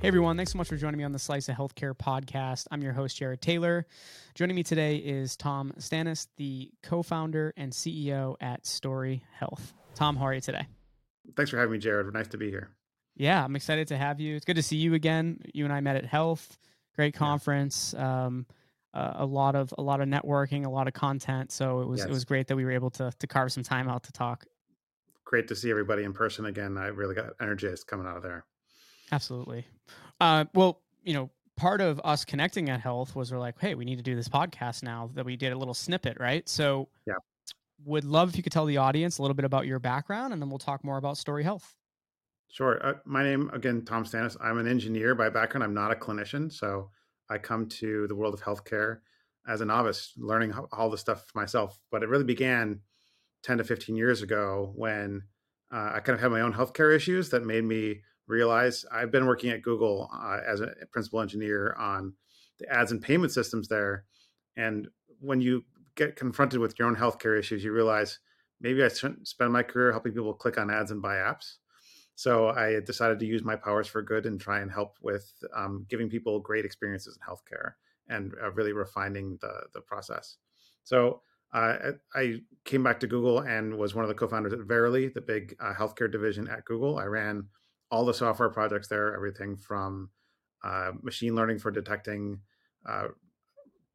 Hey everyone, thanks so much for joining me on the Slice of Healthcare podcast. I'm your host, Jared Taylor. Joining me today is Tom Stanis, the co founder and CEO at Story Health. Tom, how are you today? Thanks for having me, Jared. Nice to be here. Yeah, I'm excited to have you. It's good to see you again. You and I met at HLTH, great conference. Yeah. Um, uh, a lot of a lot of networking, a lot of content. So it was yes. it was great that we were able to to carve some time out to talk. Great to see everybody in person again. I really got energized coming out of there. Absolutely. Uh, well, you know, part of us connecting at HLTH was we're like, hey, we need to do this podcast now that we did a little snippet, right? So, yeah, would love if you could tell the audience a little bit about your background, and then we'll talk more about Story Health. Sure. Uh, my name again, Tom Stanis. I'm an engineer by background. I'm not a clinician, so I come to the world of healthcare as a novice, learning all the stuff myself. But it really began 10 to 15 years ago when uh, I kind of had my own healthcare issues that made me realize I've been working at Google uh, as a principal engineer on the ads and payment systems there. And when you get confronted with your own healthcare issues, you realize maybe I shouldn't spend my career helping people click on ads and buy apps. So I decided to use my powers for good and try and help with um, giving people great experiences in healthcare and uh, really refining the the process. So uh, I came back to Google and was one of the co-founders at Verily, the big uh, healthcare division at Google. I ran all the software projects there, everything from uh, machine learning for detecting uh,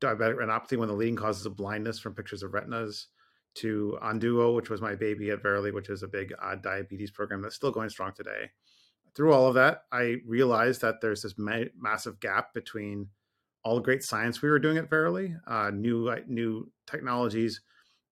diabetic retinopathy, one of the leading causes of blindness from pictures of retinas, to Onduo, which was my baby at Verily, which is a big uh, diabetes program that's still going strong today. Through all of that, I realized that there's this ma- massive gap between all the great science we were doing at Verily, uh, new uh, new technologies,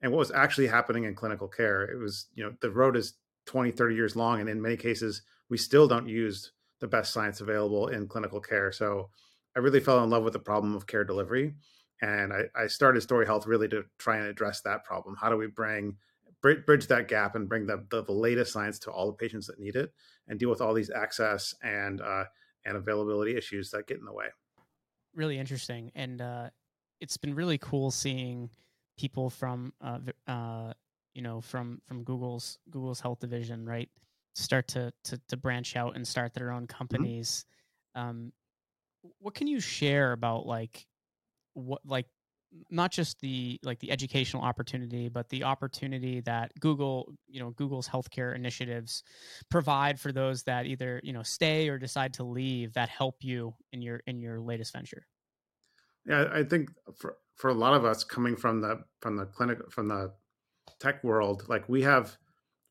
and what was actually happening in clinical care. It was, you know, the road is 20, 30 years long, and in many cases, we still don't use the best science available in clinical care. So I really fell in love with the problem of care delivery. And I, I started Story Health really to try and address that problem. How do we bring bridge that gap and bring the, the, the latest science to all the patients that need it and deal with all these access and uh, and availability issues that get in the way. Really interesting, and uh, it's been really cool seeing people from uh, uh, you know from from Google's Google's health division, right? Start to to, to branch out and start their own mm-hmm. companies. Mm-hmm. Um, what can you share about like what like not just the like the educational opportunity but the opportunity that google you know google's healthcare initiatives provide for those that either you know stay or decide to leave that help you in your in your latest venture yeah i think for for a lot of us coming from the from the clinic from the tech world like we have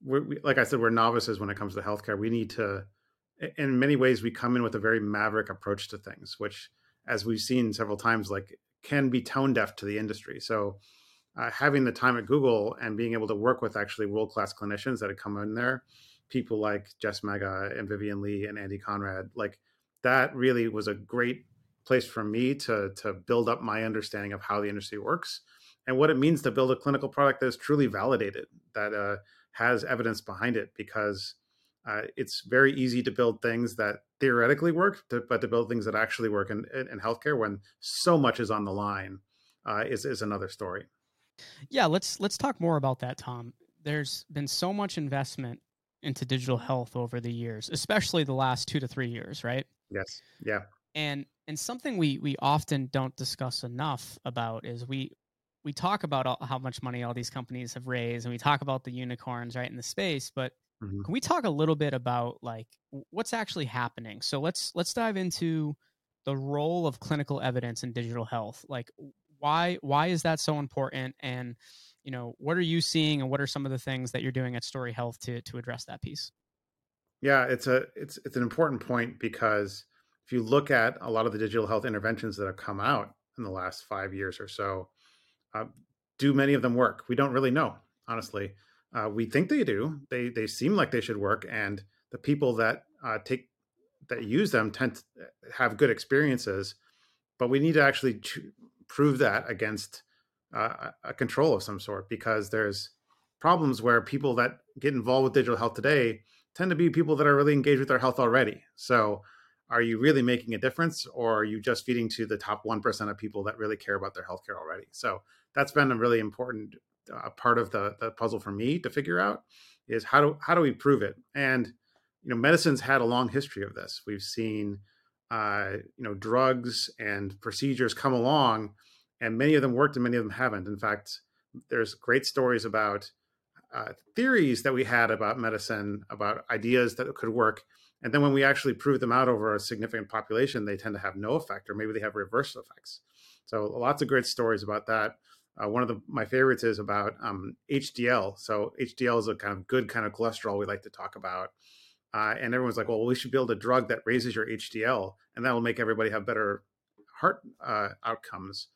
we, like I said, we're novices when it comes to healthcare. We need to, in many ways, we come in with a very maverick approach to things, which, as we've seen several times, like can be tone deaf to the industry. So, uh, having the time at Google and being able to work with actually world class clinicians that have come in there, people like Jess Mega and Vivian Lee and Andy Conrad, like that really was a great place for me to to build up my understanding of how the industry works and what it means to build a clinical product that is truly validated. That uh, has evidence behind it because uh, it's very easy to build things that theoretically work, to, but to build things that actually work in, in, in healthcare when so much is on the line uh, is is another story. Yeah, let's let's talk more about that, Tom. There's been so much investment into digital health over the years, especially the last two to three years, right? Yes. Yeah. And and something we we often don't discuss enough about is we we talk about all, how much money all these companies have raised and we talk about the unicorns right in the space but mm-hmm. can we talk a little bit about like what's actually happening? So let's let's dive into the role of clinical evidence in digital health. Like why why is that so important? And you know what are you seeing and what are some of the things that you're doing at story health to to address that piece? Yeah it's a it's it's an important point because if you look at a lot of the digital health interventions that have come out in the last five years or so uh, do many of them work? We don't really know, honestly. Uh, we think they do. They they seem like they should work, and the people that uh, take that use them tend to have good experiences. But we need to actually prove that against uh, a control of some sort because there's problems where people that get involved with digital health today tend to be people that are really engaged with their health already. So are you really making a difference or are you just feeding to the top 1% of people that really care about their healthcare already? So that's been a really important uh, part of the, the puzzle for me to figure out is how do how do we prove it? And you know medicine's had a long history of this. We've seen uh, you know drugs and procedures come along, and many of them worked and many of them haven't. In fact, there's great stories about uh, theories that we had about medicine, about ideas that could work, and then when we actually prove them out over a significant population, they tend to have no effect, or maybe they have reverse effects. So lots of great stories about that. Uh, one of the, my favorites is about um, HDL. So HDL is a kind of good kind of cholesterol we like to talk about. Uh, and everyone's like, well, we should build a drug that raises your HDL, and that will make everybody have better heart uh, outcomes.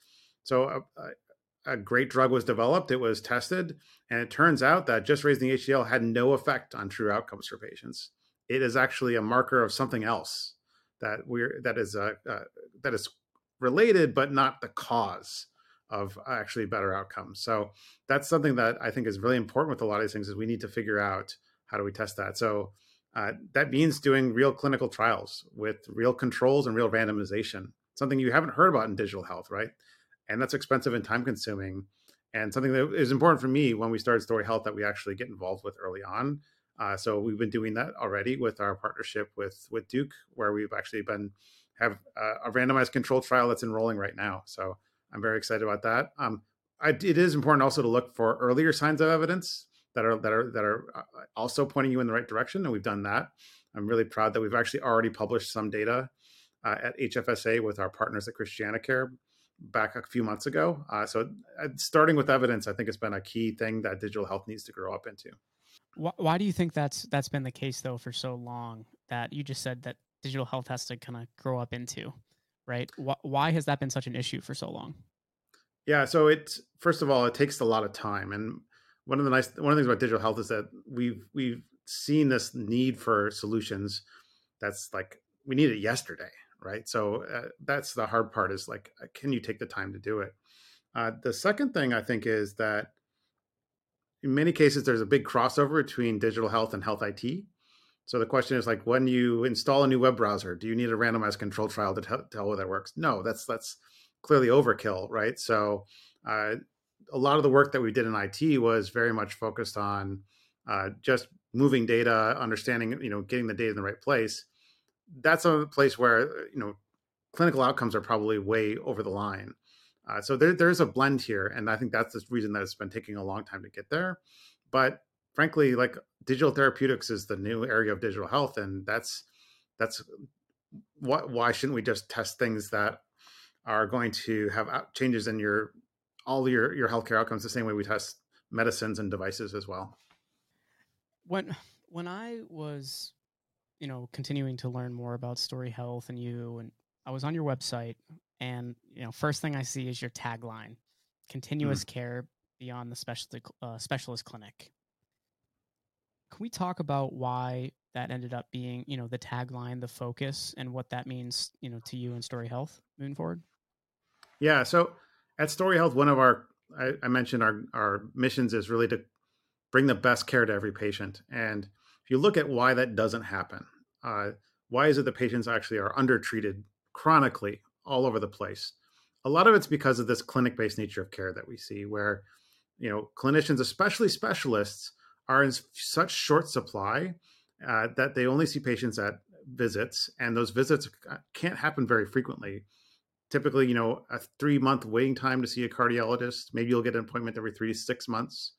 So a, a, great drug was developed, it was tested, and it turns out that just raising HDL had no effect on true outcomes for patients. It is actually a marker of something else that we're that is a, uh, that is related, but not the cause of actually better outcomes. So that's something that I think is really important with a lot of these things is we need to figure out how do we test that. So uh, that means doing real clinical trials with real controls and real randomization, something you haven't heard about in digital health, right? And that's expensive and time consuming and something that is important for me when we started Story Health that we actually get involved with early on. Uh, so we've been doing that already with our partnership with with Duke, where we've actually been have a, a randomized control trial that's enrolling right now. So I'm very excited about that. Um, I, it is important also to look for earlier signs of evidence that are that are that are uh, also pointing you in the right direction, and we've done that. I'm really proud that we've actually already published some data uh, at HFSA with our partners at ChristianaCare back a few months ago. Uh, so, uh, starting with evidence, I think has been a key thing that digital health needs to grow up into. Why do you think that's that's been the case though for so long? That you just said that digital health has to kind of grow up into right? Why why has that been such an issue for so long? Yeah, so it first of all, it takes a lot of time, and one of the nice one of the things about digital health is that we've we've seen this need for solutions. That's like we need it yesterday, right? So uh, that's the hard part is like, uh, can you take the time to do it? Uh, the second thing I think is that in many cases there's a big crossover between digital health and health IT. So the question is like when you install a new web browser, do you need a randomized control trial to t- tell whether that works? No, that's that's clearly overkill, right? So uh, a lot of the work that we did in IT was very much focused on uh, just moving data, understanding, you know, getting the data in the right place. That's a place where you know clinical outcomes are probably way over the line. Uh, so there, there's a blend here, and I think that's the reason that it's been taking a long time to get there. But frankly, like digital therapeutics is the new area of digital health, and that's that's what why shouldn't we just test things that are going to have changes in your all your your healthcare outcomes the same way we test medicines and devices as well. When when I was, you know, continuing to learn more about Story Health and you, and I was on your website, and you know, first thing I see is your tagline: "Continuous mm. care beyond the specialty uh, specialist clinic." Can we talk about why that ended up being, you know, the tagline, the focus, and what that means, you know, to you and Story Health moving forward? Yeah. So at Story Health, one of our I, I mentioned our our missions is really to bring the best care to every patient. And if you look at why that doesn't happen, uh, why is it that patients actually are undertreated chronically all over the place? A lot of it's because of this clinic-based nature of care that we see, where you know clinicians, especially specialists, are in such short supply uh, that they only see patients at visits, and those visits uh, can't happen very frequently. Typically, you know, a three month waiting time to see a cardiologist. Maybe you'll get an appointment every three to six months.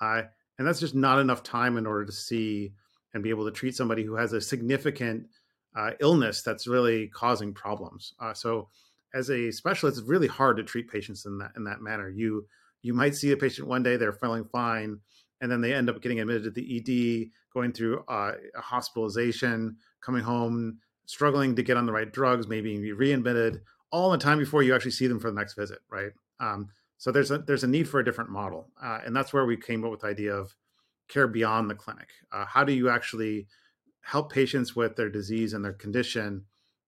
Uh, and that's just not enough time in order to see and be able to treat somebody who has a significant uh, illness that's really causing problems. Uh, so, as a specialist, it's really hard to treat patients in that in that manner. You you might see a patient one day, they're feeling fine, and then they end up getting admitted to the ED, going through uh, a hospitalization, coming home, struggling to get on the right drugs, maybe be readmitted, all the time before you actually see them for the next visit, right? Um, so there's a there's a need for a different model, uh, and that's where we came up with the idea of care beyond the clinic. Uh, how do you actually help patients with their disease and their condition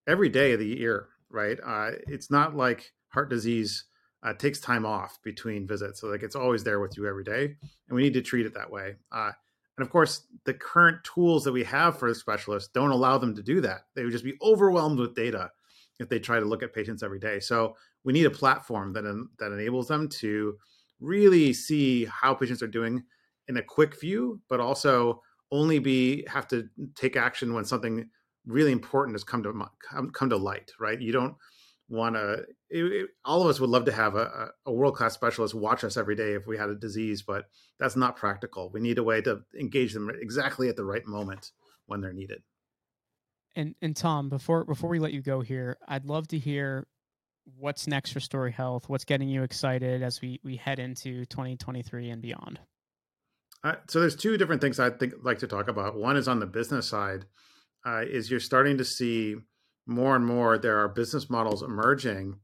every day of the year, right? Uh, it's not like heart disease uh, takes time off between visits. So like it's always there with you every day, and we need to treat it that way. Uh, and of course, the current tools that we have for the specialists don't allow them to do that. They would just be overwhelmed with data if they try to look at patients every day. So we need a platform that en- that enables them to really see how patients are doing in a quick view, but also only be have to take action when something really important has come to come, come to light, right? You don't want to. All of us would love to have a, a world class specialist watch us every day if we had a disease, but that's not practical. We need a way to engage them exactly at the right moment when they're needed. And and Tom, before before we let you go here, I'd love to hear what's next for Story Health. What's getting you excited as we we head into 2023 and beyond? Uh, so there's two different things I'd think, like to talk about. One is on the business side, uh, is you're starting to see more and more there are business models emerging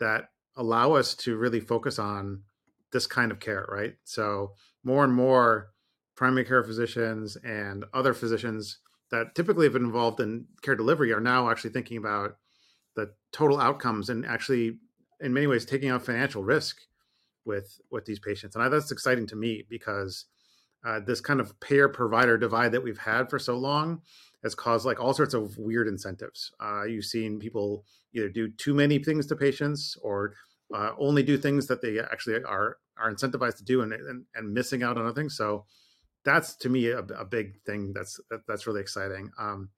that allow us to really focus on this kind of care, right? So more and more primary care physicians and other physicians that typically have been involved in care delivery are now actually thinking about the total outcomes and actually in many ways taking on financial risk with with these patients and I, that's exciting to me because uh, this kind of payer provider divide that we've had for so long has caused like all sorts of weird incentives. Uh, you've seen people either do too many things to patients or uh, only do things that they actually are are incentivized to do and, and, and missing out on other things. So that's to me a, a big thing that's that's really exciting. Um,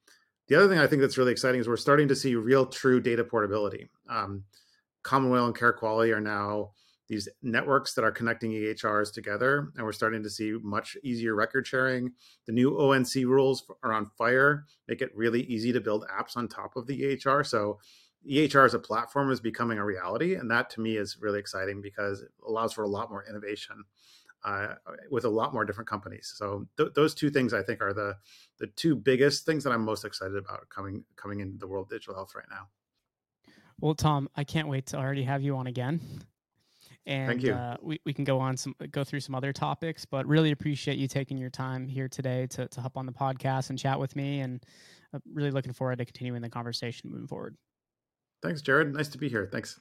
the other thing I think that's really exciting is we're starting to see real true data portability. Um, CommonWell and Carequality are now these networks that are connecting EHRs together, and we're starting to see much easier record sharing. The new ONC rules are on fire, make it really easy to build apps on top of the EHR. So EHR as a platform is becoming a reality, and that to me is really exciting because it allows for a lot more innovation uh, with a lot more different companies. So th- those two things I think are the the two biggest things that I'm most excited about coming coming into the world of digital health right now. Well, Tom, I can't wait to already have you on again and uh, we, we can go on some go through some other topics but really appreciate you taking your time here today to, to hop on the podcast and chat with me and I'm really looking forward to continuing the conversation moving forward. Thanks jared. Nice to be here. Thanks